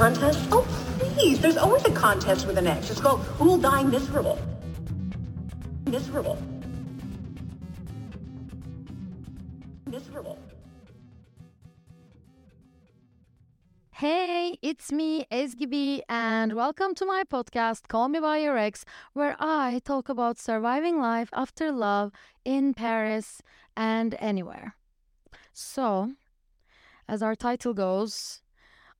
contest? Oh, please. There's always a contest with an X. It's called Who'll Die Miserable. Miserable. Miserable. Hey, it's me, Ezgi and welcome to my podcast, Call Me By Your Ex, where I talk about surviving life after love in Paris and anywhere. So, as our title goes,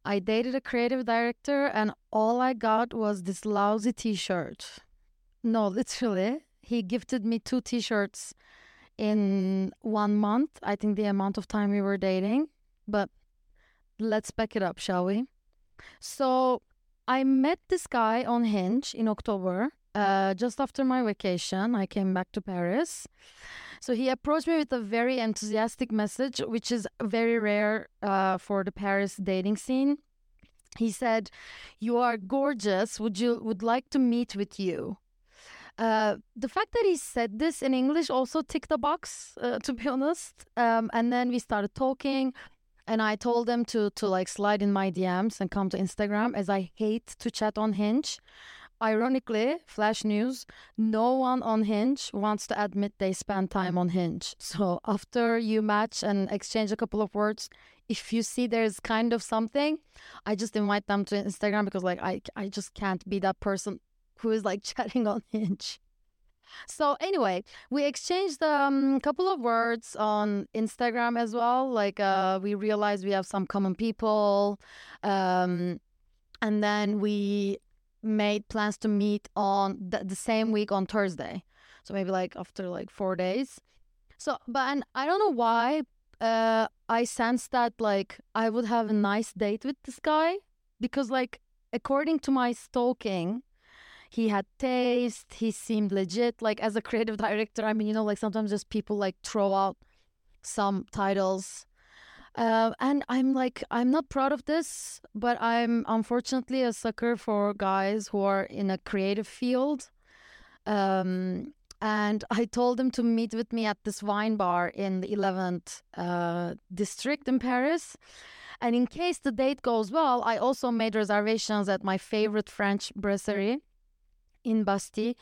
I dated a creative director and all I got was this lousy t shirt. No, literally. He gifted me two t shirts in one month. I think the amount of time we were dating. But let's back it up, shall we? So I met this guy on Hinge in October. Uh, just after my vacation, I came back to Paris. So he approached me with a very enthusiastic message, which is very rare uh, for the Paris dating scene. He said, "You are gorgeous. Would you would like to meet with you?" Uh, the fact that he said this in English also ticked a box, uh, to be honest. Um, and then we started talking, and I told him to to like slide in my DMs and come to Instagram, as I hate to chat on Hinge. Ironically, flash news, no one on Hinge wants to admit they spend time on Hinge. So after you match and exchange a couple of words, if you see there's kind of something, I just invite them to Instagram because like I I just can't be that person who is like chatting on Hinge. So anyway, we exchanged a um, couple of words on Instagram as well. Like uh, we realized we have some common people, um, and then we made plans to meet on the, the same week on Thursday. So maybe like after like four days. So, but and I don't know why. Uh, I sensed that like I would have a nice date with this guy because like according to my stalking, he had taste. He seemed legit. Like as a creative director, I mean, you know, like sometimes just people like throw out some titles uh, and I'm like, I'm not proud of this, but I'm unfortunately a sucker for guys who are in a creative field. Um, and I told them to meet with me at this wine bar in the 11th uh, district in Paris. And in case the date goes well, I also made reservations at my favorite French brasserie in Bastille.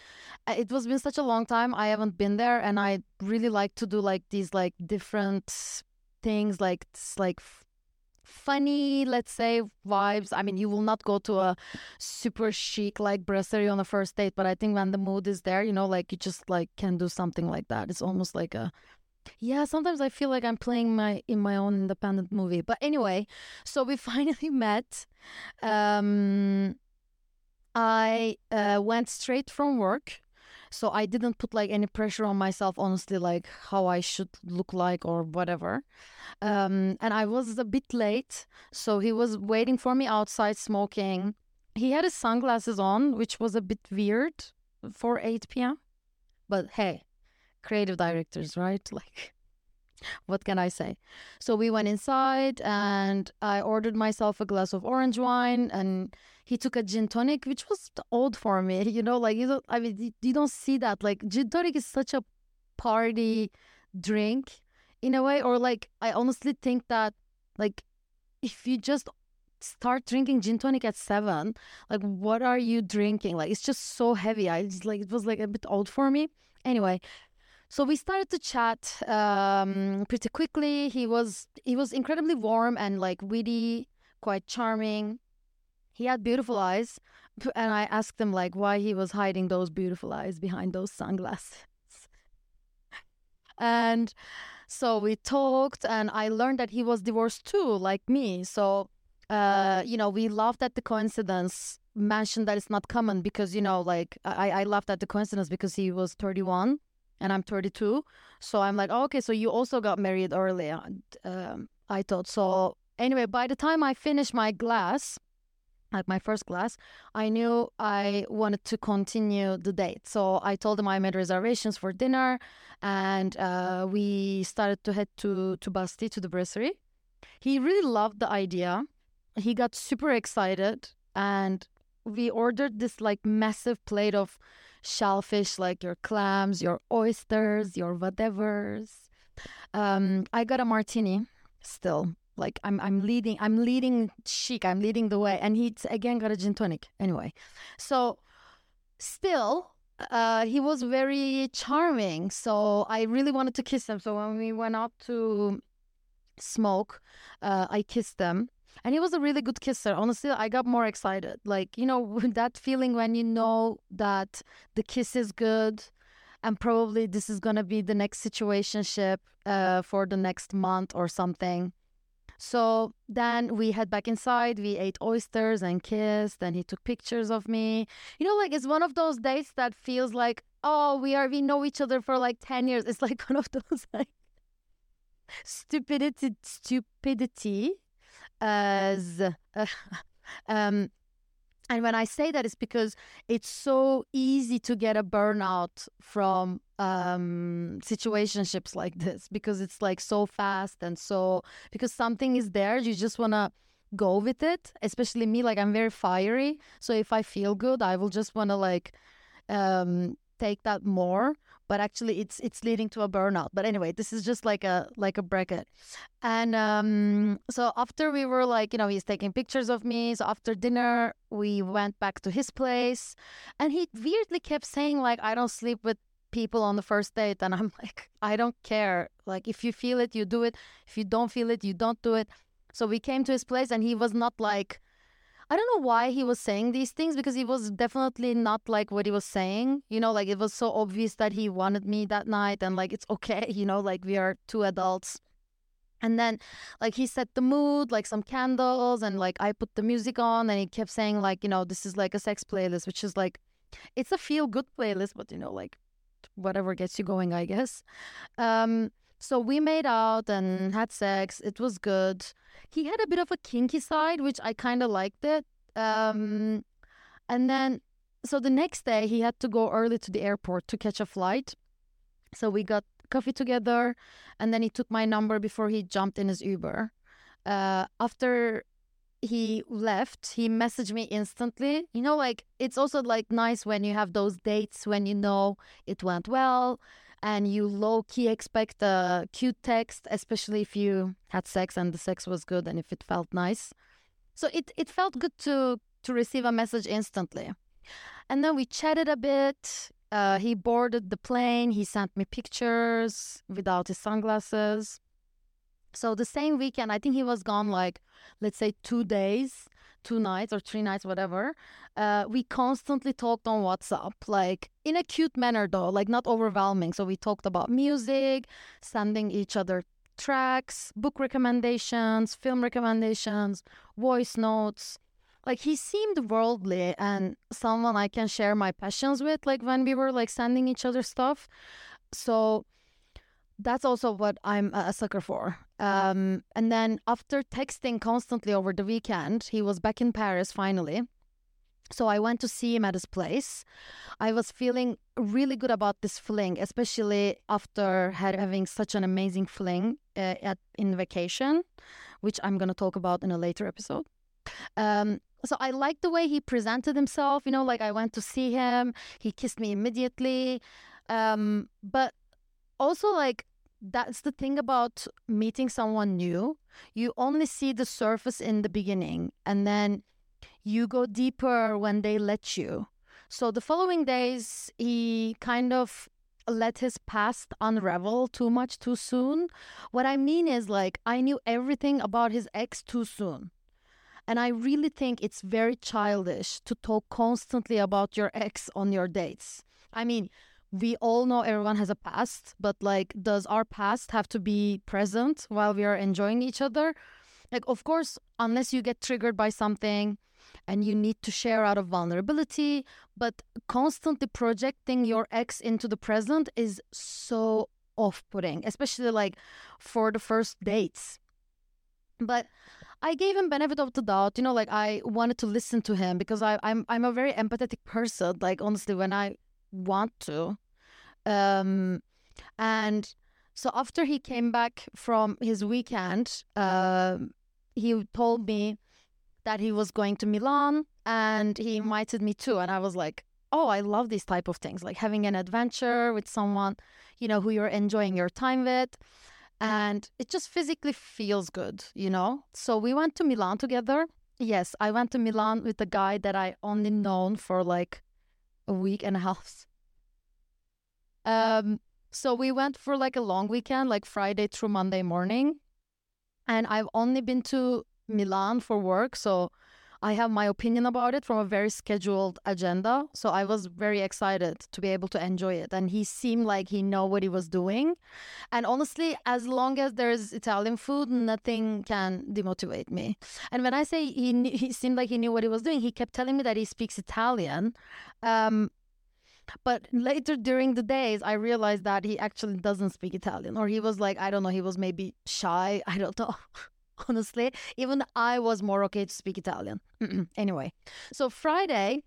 Uh, it was been such a long time I haven't been there, and I really like to do like these like different things like like funny, let's say, vibes. I mean, you will not go to a super chic like brasserie on a first date, but I think when the mood is there, you know, like you just like can do something like that. It's almost like a yeah, sometimes I feel like I'm playing my in my own independent movie. But anyway, so we finally met. Um I uh, went straight from work so I didn't put like any pressure on myself, honestly, like how I should look like or whatever. Um, and I was a bit late, so he was waiting for me outside smoking. He had his sunglasses on, which was a bit weird for 8 p.m. But hey, creative directors, right? Like what can I say? So we went inside and I ordered myself a glass of orange wine and he took a gin tonic, which was old for me. You know, like you don't, I mean, you don't see that. Like gin tonic is such a party drink in a way, or like I honestly think that like if you just start drinking gin tonic at seven, like what are you drinking? Like it's just so heavy. I just like it was like a bit old for me. Anyway, so we started to chat um, pretty quickly. He was he was incredibly warm and like witty, quite charming. He had beautiful eyes, and I asked him like why he was hiding those beautiful eyes behind those sunglasses. and so we talked, and I learned that he was divorced too, like me. So, uh, you know, we laughed at the coincidence. Mentioned that it's not common because you know, like I, I laughed at the coincidence because he was 31 and I'm 32. So I'm like, oh, okay, so you also got married early. Um, I thought so. Anyway, by the time I finished my glass, like my first glass, I knew I wanted to continue the date. So I told him I made reservations for dinner, and uh, we started to head to to Basti to the brasserie. He really loved the idea. He got super excited, and we ordered this like massive plate of shellfish, like your clams, your oysters, your whatevers. Um, I got a martini still. Like I'm I'm leading I'm leading chic. I'm leading the way, and he again got a gin tonic. Anyway, so still. Uh, he was very charming, so I really wanted to kiss him. So when we went out to smoke, uh, I kissed him, and he was a really good kisser. Honestly, I got more excited. Like you know that feeling when you know that the kiss is good, and probably this is gonna be the next situationship uh, for the next month or something. So then we head back inside. We ate oysters and kissed. And he took pictures of me. You know, like it's one of those dates that feels like, oh, we are we know each other for like ten years. It's like one of those like stupidity, stupidity, as uh, um, and when I say that, it's because it's so easy to get a burnout from um, situationships like this because it's like so fast and so because something is there, you just wanna go with it. Especially me, like I'm very fiery, so if I feel good, I will just wanna like um, take that more but actually it's it's leading to a burnout. But anyway this is just like a like a bracket. And um so after we were like you know he's taking pictures of me. So after dinner we went back to his place. And he weirdly kept saying like i don't sleep with people on the first date. And i'm like i don't care. Like if you feel it you do it. If you don't feel it you don't do it. So we came to his place and he was not like I don't know why he was saying these things because he was definitely not like what he was saying. You know, like it was so obvious that he wanted me that night and like it's okay, you know, like we are two adults. And then like he set the mood, like some candles and like I put the music on and he kept saying like, you know, this is like a sex playlist, which is like it's a feel good playlist, but you know, like whatever gets you going, I guess. Um so we made out and had sex. It was good. He had a bit of a kinky side, which I kind of liked it. Um, and then, so the next day, he had to go early to the airport to catch a flight. So we got coffee together, and then he took my number before he jumped in his Uber. Uh, after he left, he messaged me instantly. You know, like it's also like nice when you have those dates when you know it went well and you low key expect a cute text, especially if you had sex and the sex was good and if it felt nice. So it, it felt good to to receive a message instantly. And then we chatted a bit. Uh, he boarded the plane. He sent me pictures without his sunglasses. So the same weekend, I think he was gone like, let's say, two days two nights or three nights, whatever, uh, we constantly talked on WhatsApp, like in a cute manner though, like not overwhelming. So we talked about music, sending each other tracks, book recommendations, film recommendations, voice notes. Like he seemed worldly and someone I can share my passions with, like when we were like sending each other stuff. So that's also what I'm a sucker for. Um, and then after texting constantly over the weekend, he was back in Paris finally. So I went to see him at his place. I was feeling really good about this fling, especially after having such an amazing fling uh, at in vacation, which I'm going to talk about in a later episode. Um, so I liked the way he presented himself. You know, like I went to see him, he kissed me immediately. Um, but also like that's the thing about meeting someone new. You only see the surface in the beginning and then you go deeper when they let you. So the following days, he kind of let his past unravel too much too soon. What I mean is, like, I knew everything about his ex too soon. And I really think it's very childish to talk constantly about your ex on your dates. I mean, we all know everyone has a past, but like, does our past have to be present while we are enjoying each other? Like, of course, unless you get triggered by something and you need to share out of vulnerability, but constantly projecting your ex into the present is so off putting, especially like for the first dates. But I gave him benefit of the doubt, you know, like I wanted to listen to him because I, I'm I'm a very empathetic person. Like honestly, when I want to. Um, and so after he came back from his weekend, uh, he told me that he was going to Milan and he invited me too. And I was like, oh, I love these type of things, like having an adventure with someone, you know, who you're enjoying your time with. and it just physically feels good, you know? So we went to Milan together. Yes, I went to Milan with a guy that I only known for like a week and a half. Um, so we went for like a long weekend, like Friday through Monday morning. And I've only been to Milan for work, so I have my opinion about it from a very scheduled agenda. So I was very excited to be able to enjoy it. And he seemed like he know what he was doing. And honestly, as long as there's Italian food, nothing can demotivate me. And when I say he he seemed like he knew what he was doing, he kept telling me that he speaks Italian. Um, but later during the days, I realized that he actually doesn't speak Italian, or he was like, I don't know, he was maybe shy. I don't know. Honestly. Even I was more okay to speak Italian. anyway, so Friday,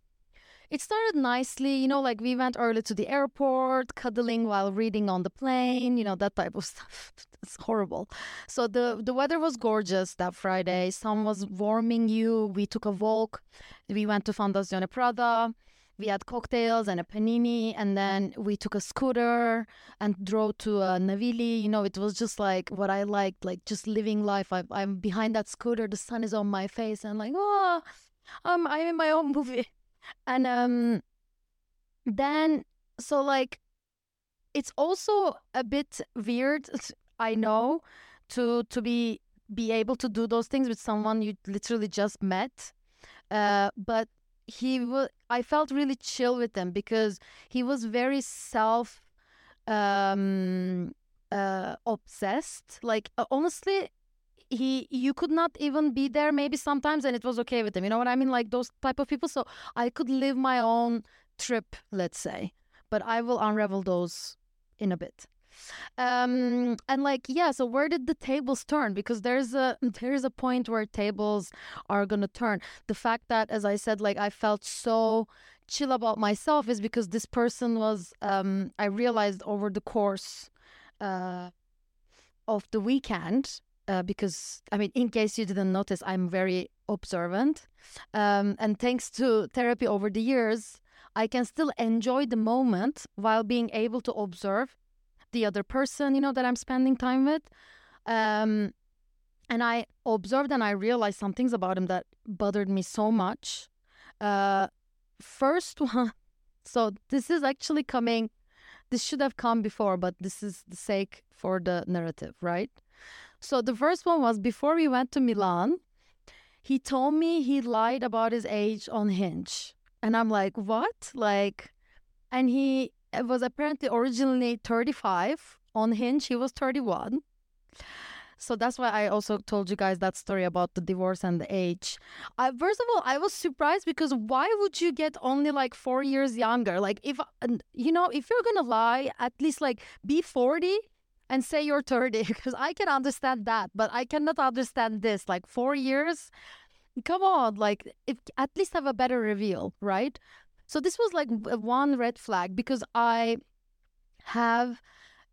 it started nicely. You know, like we went early to the airport, cuddling while reading on the plane. You know that type of stuff. it's horrible. So the the weather was gorgeous that Friday. Sun was warming you. We took a walk. We went to Fondazione Prada we had cocktails and a panini and then we took a scooter and drove to uh, Navigli. You know it was just like what i liked like just living life. I, i'm behind that scooter the sun is on my face and like oh um, i'm in my own movie. And um then so like it's also a bit weird i know to to be be able to do those things with someone you literally just met. Uh, but he was i felt really chill with him because he was very self um uh obsessed. Like uh, honestly he you could not even be there maybe sometimes and it was okay with him you know what i mean? Like those type of people. So i could live my own trip let's say but i will unravel those in a bit um and like yeah so where did the tables turn? Because there's a there's a point where tables are gonna turn. The fact that as i said like i felt so chill about myself is because this person was um i realized over the course uh of the weekend uh, because I mean, in case you didn't notice, I'm very observant, um, and thanks to therapy over the years, I can still enjoy the moment while being able to observe the other person, you know, that I'm spending time with. Um, and I observed and I realized some things about him that bothered me so much. Uh, first one, so this is actually coming, this should have come before, but this is the sake for the narrative, right? So the first one was before we went to Milan, he told me he lied about his age on Hinge. And I'm like, what? Like, and he was apparently originally 35. On Hinge, he was 31. So that's why I also told you guys that story about the divorce and the age. First of all, I was surprised because why would you get only like four years younger? Like, if, you know, if you're gonna lie, at least like be 40 and say you're 30, because I can understand that, but I cannot understand this. Like, four years? Come on, like, if, at least have a better reveal, right? So this was like one red flag because I have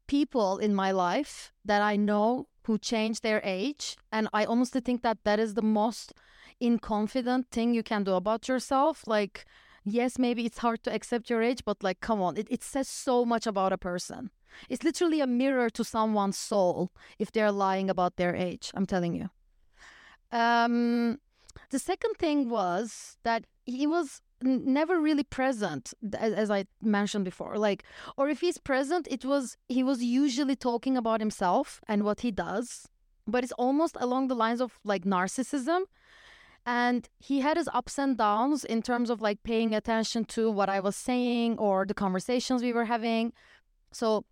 people in my life that I know who change their age. And I honestly think that that is the most inconfident thing you can do about yourself. Like, yes, maybe it's hard to accept your age, but like, come on, it, it says so much about a person. It's literally a mirror to someone's soul if they're lying about their age. I'm telling you. Um, the second thing was that he was never really present as, as, i mentioned before like or if he's present it was he was usually talking about himself and what he does but it's almost along the lines of like narcissism and he had his ups and downs in terms of like paying attention to what i was saying or the conversations we were having. So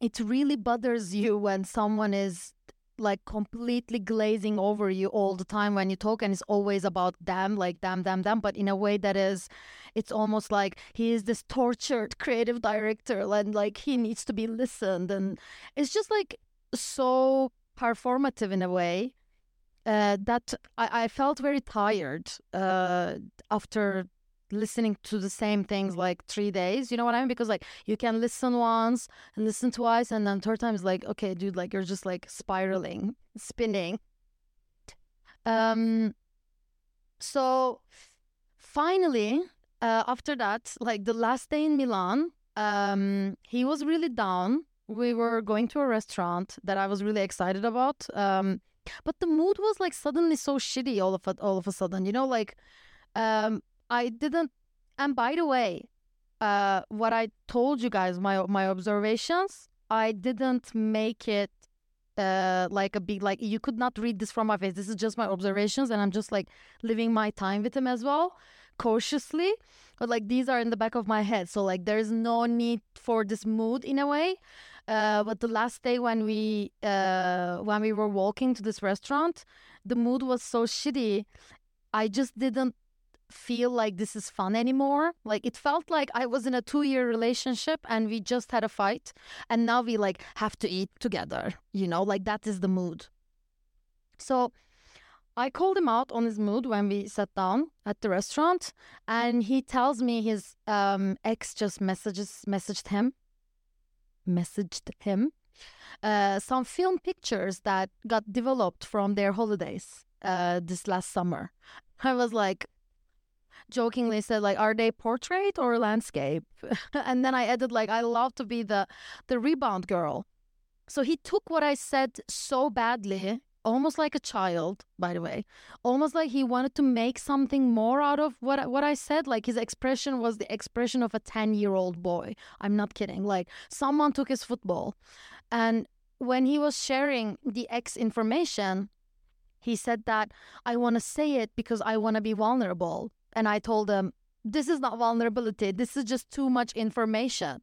it really bothers you when someone is like completely glazing over you all the time when you talk and it's always about them like them them them but in a way that is it's almost like he is this tortured creative director and like he needs to be listened and it's just like so performative in a way uh, that I, I felt very tired uh, after listening to the same things like three days. You know what I mean? Because like you can listen once and listen twice, and then third time is like, okay, dude, like you're just like spiraling, spinning. Um. So finally, uh, after that, like the last day in Milan, um, he was really down we were going to a restaurant that I was really excited about. Um, but the mood was like suddenly so shitty all of a, all of a sudden. You know, like um, I didn't. And by the way, uh, what I told you guys, my my observations, I didn't make it uh, like a big like you could not read this from my face. This is just my observations, and I'm just like living my time with him as well, cautiously. But like these are in the back of my head, so like there's no need for this mood in a way. Uh, but the last day when we uh, when we were walking to this restaurant, the mood was so shitty. I just didn't feel like this is fun anymore. Like it felt like I was in a two year relationship and we just had a fight and now we like have to eat together, you know, like that is the mood. So I called him out on his mood when we sat down at the restaurant and he tells me his um, ex just messages messaged him messaged him uh, some film pictures that got developed from their holidays uh, this last summer. I was like, jokingly mm. said like are they portrait or landscape? And then i added like i love to be the the rebound girl. So he took what i said so badly almost like a child by the way almost like he wanted to make something more out of what what i said like his expression was the expression of a 10 year old boy. I'm not kidding like someone took his football. And when he was sharing the ex information he said that i want to say it because i want to be vulnerable and I told them, this is not vulnerability. This is just too much information.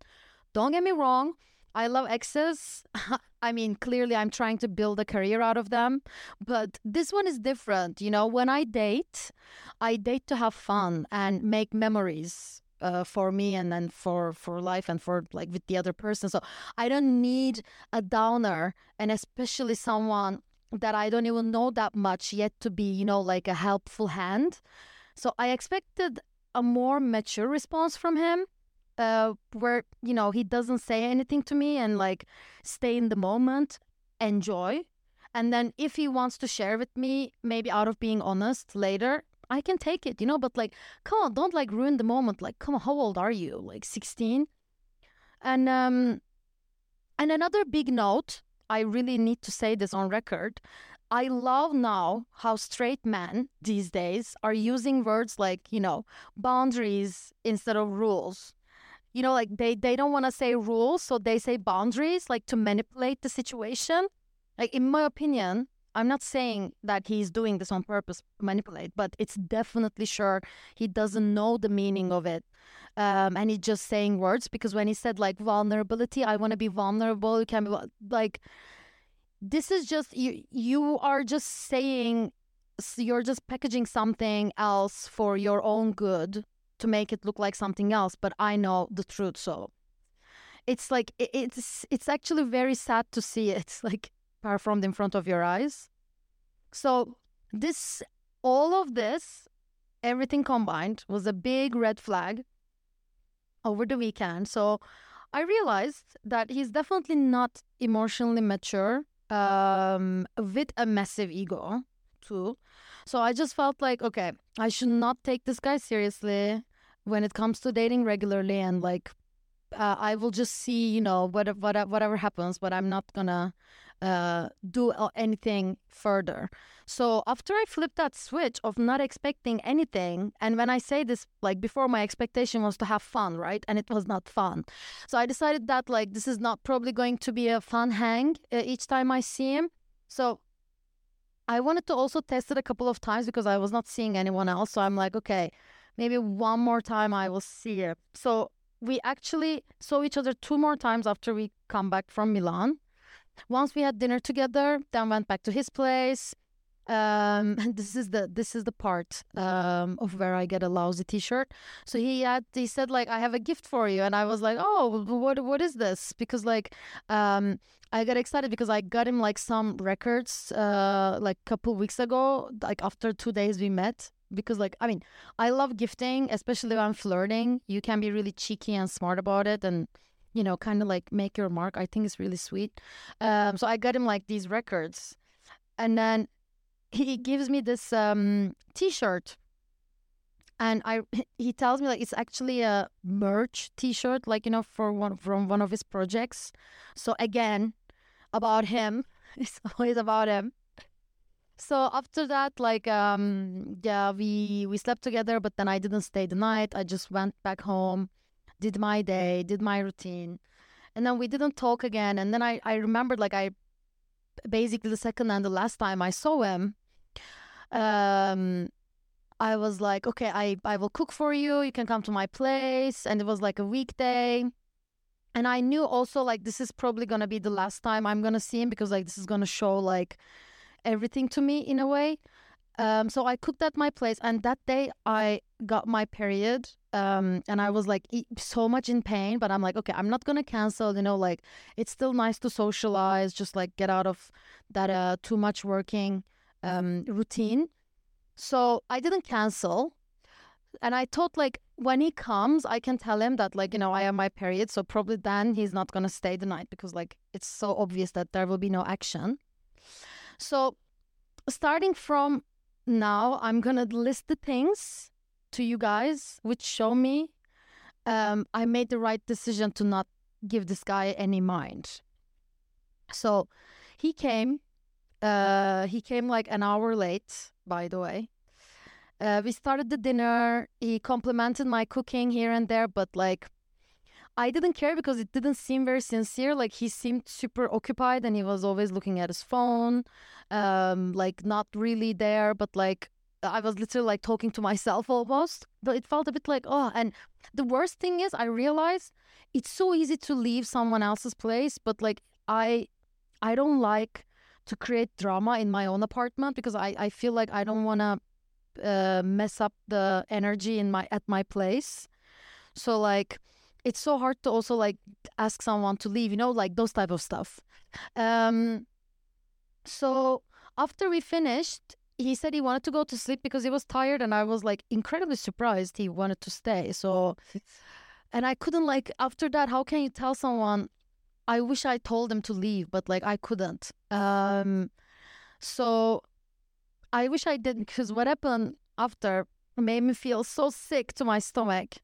Don't get me wrong. I love exes. I mean, clearly, I'm trying to build a career out of them. But this one is different. You know, when I date, I date to have fun and make memories uh, for me and then for for life and for like with the other person. So I don't need a downer, and especially someone that I don't even know that much yet to be, you know, like a helpful hand. So I expected a more mature response from him, uh, where you know he doesn't say anything to me and like stay in the moment, enjoy, and then if he wants to share with me, maybe out of being honest later, I can take it, you know. But like, come on, don't like ruin the moment. Like, come on, how old are you? Like sixteen, and um, and another big note. I really need to say this on record I love now how straight men these days are using words like, you know, boundaries instead of rules. You know, like they, they don't want to say rules, so they say boundaries, like to manipulate the situation. Like, in my opinion, I'm not saying that he's doing this on purpose, manipulate, but it's definitely sure he doesn't know the meaning of it. Um, and he's just saying words because when he said like vulnerability, I want to be vulnerable, you can be like, this is just you you are just saying you're just packaging something else for your own good to make it look like something else but i know the truth so. It's like it's it's actually very sad to see it like performed in front of your eyes. So this all of this everything combined was a big red flag over the weekend so i realized that he's definitely not emotionally mature um, with a massive ego too. So I just felt like, okay, I should not take this guy seriously when it comes to dating regularly, and like, uh, I will just see, you know, whatever whatever happens, but I'm not gonna uh, do anything further. So after I flipped that switch of not expecting anything, and when I say this, like before, my expectation was to have fun, right? And it was not fun. So I decided that like this is not probably going to be a fun hang uh, each time I see him. So I wanted to also test it a couple of times because I was not seeing anyone else. So I'm like, okay, maybe one more time I will see it. So we actually saw each other two more times after we come back from Milan. Once we had dinner together, then went back to his place. Um, and this is the this is the part um, of where I get a lousy T-shirt. So he had he said like I have a gift for you, and I was like, oh, what what is this? Because like um, I got excited because I got him like some records uh, like a couple weeks ago, like after two days we met. Because like I mean, I love gifting, especially when I'm flirting. You can be really cheeky and smart about it, and you know, kind of like make your mark. I think it's really sweet. Um, so I got him like these records, and then he gives me this um, T-shirt, and I he tells me like it's actually a merch T-shirt, like you know, for one from one of his projects. So again, about him, it's always about him. So after that, like um yeah, we we slept together, but then I didn't stay the night. I just went back home, did my day, did my routine, and then we didn't talk again. And then I I remembered like I basically the second and the last time I saw him, um I was like, okay, I, I will cook for you. You can come to my place. And it was like a weekday. And I knew also like this is probably gonna be the last time I'm gonna see him because like this is gonna show like everything to me in a way. Um, so I cooked at my place, and that day I got my period, um, and I was like so much in pain. But I'm like, okay, I'm not gonna cancel. You know, like it's still nice to socialize, just like get out of that uh, too much working um, routine. So I didn't cancel. And I thought like when he comes, I can tell him that like, you know, I have my period. So probably then he's not gonna stay the night because like it's so obvious that there will be no action. So starting from now, I'm gonna list the things to you guys which show me um, I made the right decision to not give this guy any mind. So he came uh, he came like an hour late, by the way. Uh, we started the dinner. He complimented my cooking here and there, but like I didn't care because it didn't seem very sincere. Like he seemed super occupied and he was always looking at his phone, um, like not really there, but like I was literally like talking to myself almost. But it felt a bit like, oh, and the worst thing is I realized it's so easy to leave someone else's place, but like I I don't like to create drama in my own apartment because I, I feel like I don't want to uh, mess up the energy in my at my place. So like it's so hard to also like ask someone to leave, you know, like those type of stuff. Um, so after we finished, he said he wanted to go to sleep because he was tired, and I was like incredibly surprised he wanted to stay. So, and I couldn't like after that. How can you tell someone I wish I told them to leave, but like I couldn't. Um, so I wish I didn't because what happened after made me feel so sick to my stomach.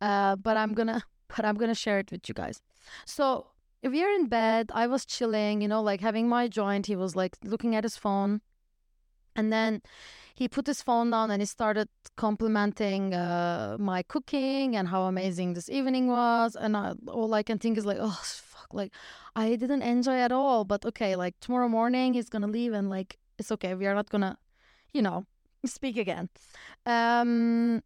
Uh, but I'm gonna, but I'm gonna share it with you guys. So we are in bed. I was chilling, you know, like having my joint. He was like looking at his phone, and then he put his phone down and he started complimenting uh, my cooking and how amazing this evening was. And I, all I can think is like, oh fuck, like I didn't enjoy at all. But okay, like tomorrow morning he's gonna leave and like it's okay. We are not gonna, you know, speak again. Um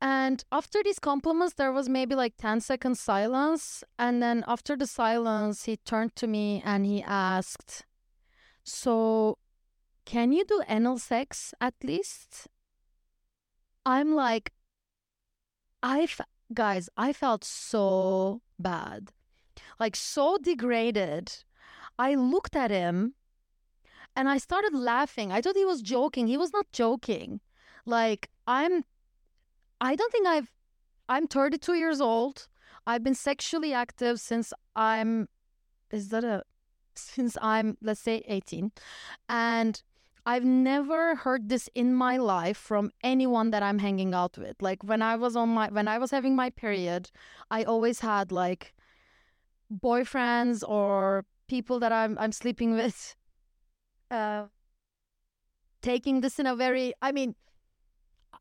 and after these compliments, there was maybe like 10 seconds silence. And then after the silence, he turned to me and he asked, So, can you do anal sex at least? I'm like, I, guys, I felt so bad like so degraded. I looked at him and I started laughing. I thought he was joking. He was not joking. Like, I'm, I don't think I've, I'm 32 years old. I've been sexually active since I'm, is that a, since I'm, let's say 18. And I've never heard this in my life from anyone that I'm hanging out with. Like when I was on my when I was having my period, I always had like boyfriends or people that I'm I'm sleeping with uh, taking this in a very I mean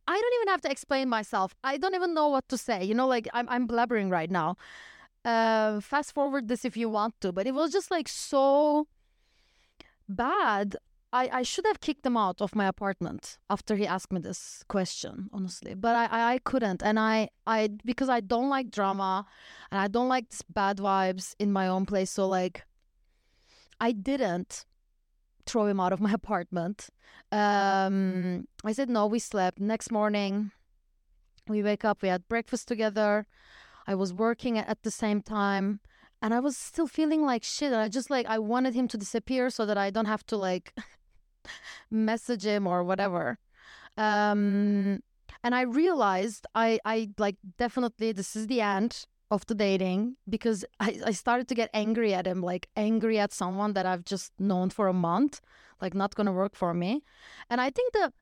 I don't even have to explain myself. I don't even know what to say. You know, like I'm I'm blabbering right now. Uh, fast forward this if you want to, but it was just like so bad. I, I should have kicked him out of my apartment after he asked me this question, honestly. But I, I couldn't. And I, I because I don't like drama and I don't like bad vibes in my own place. So like I didn't throw him out of my apartment. Um I said no, we slept. Next morning we wake up, we had breakfast together. I was working at the same time and I was still feeling like shit. And I just like I wanted him to disappear so that I don't have to like message him or whatever. Um, and I realized I, I like definitely this is the end of the dating because I, I started to get angry at him, like angry at someone that I've just known for a month, like not gonna work for me. And I think that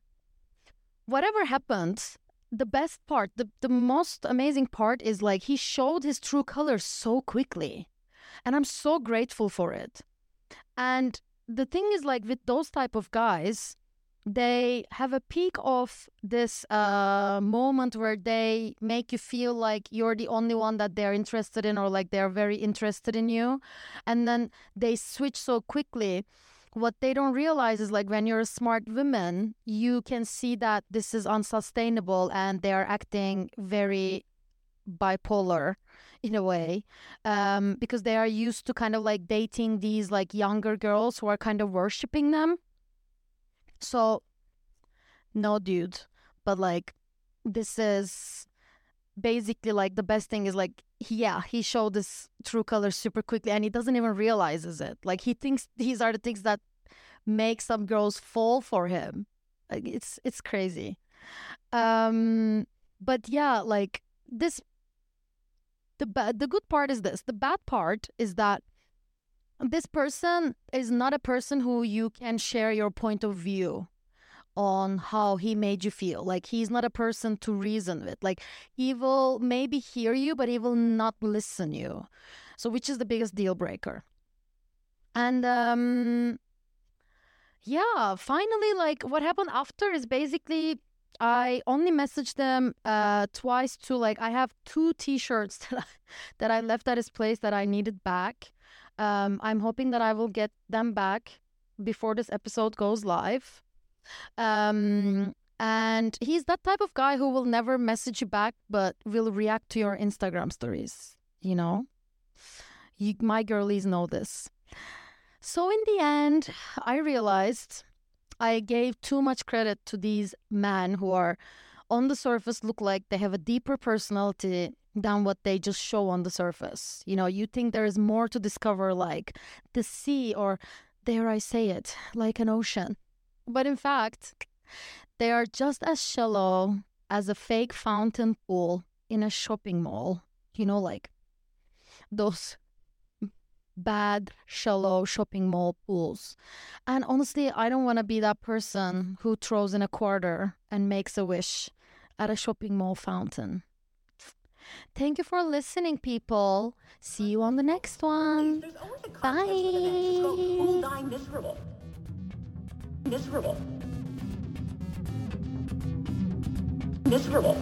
whatever happened, the best part, the, the most amazing part is like he showed his true colors so quickly. And I'm so grateful for it. And the thing is like with those type of guys, they have a peak of this uh, moment where they make you feel like you're the only one that they're interested in or like they're very interested in you and then they switch so quickly what they don't realize is like when you're a smart woman you can see that this is unsustainable and they are acting very bipolar in a way um, because they are used to kind of like dating these like younger girls who are kind of worshiping them so, no, dude, but like, this is basically like the best thing is like, yeah, he showed his true colors super quickly and he doesn't even realizes it. Like, he thinks these are the things that make some girls fall for him. Like, it's it's crazy. Um, but yeah, like this. The bad, the good part is this. The bad part is that this person is not a person who you can share your point of view on how he made you feel. Like he's not a person to reason with. Like he will maybe hear you, but he will not listen you. So which is the biggest deal breaker? And um yeah, finally like what happened after is basically I only messaged them uh, twice to like I have two t-shirts that I, that I left at his place that I needed back. Um, I'm hoping that I will get them back before this episode goes live. Um, and he's that type of guy who will never message you back, but will react to your Instagram stories. You know, you, my girlies know this. So in the end, I realized I gave too much credit to these men who are on the surface look like they have a deeper personality than what they just show on the surface. You know, you think there is more to discover, like the sea, or dare I say it, like an ocean. But in fact, they are just as shallow as a fake fountain pool in a shopping mall. You know, like those bad, shallow shopping mall pools. And honestly, I don't want to be that person who throws in a quarter and makes a wish at a shopping mall fountain. Thank you for listening, people. See you on the next one. Bye. Miserable? Miserable. Miserable.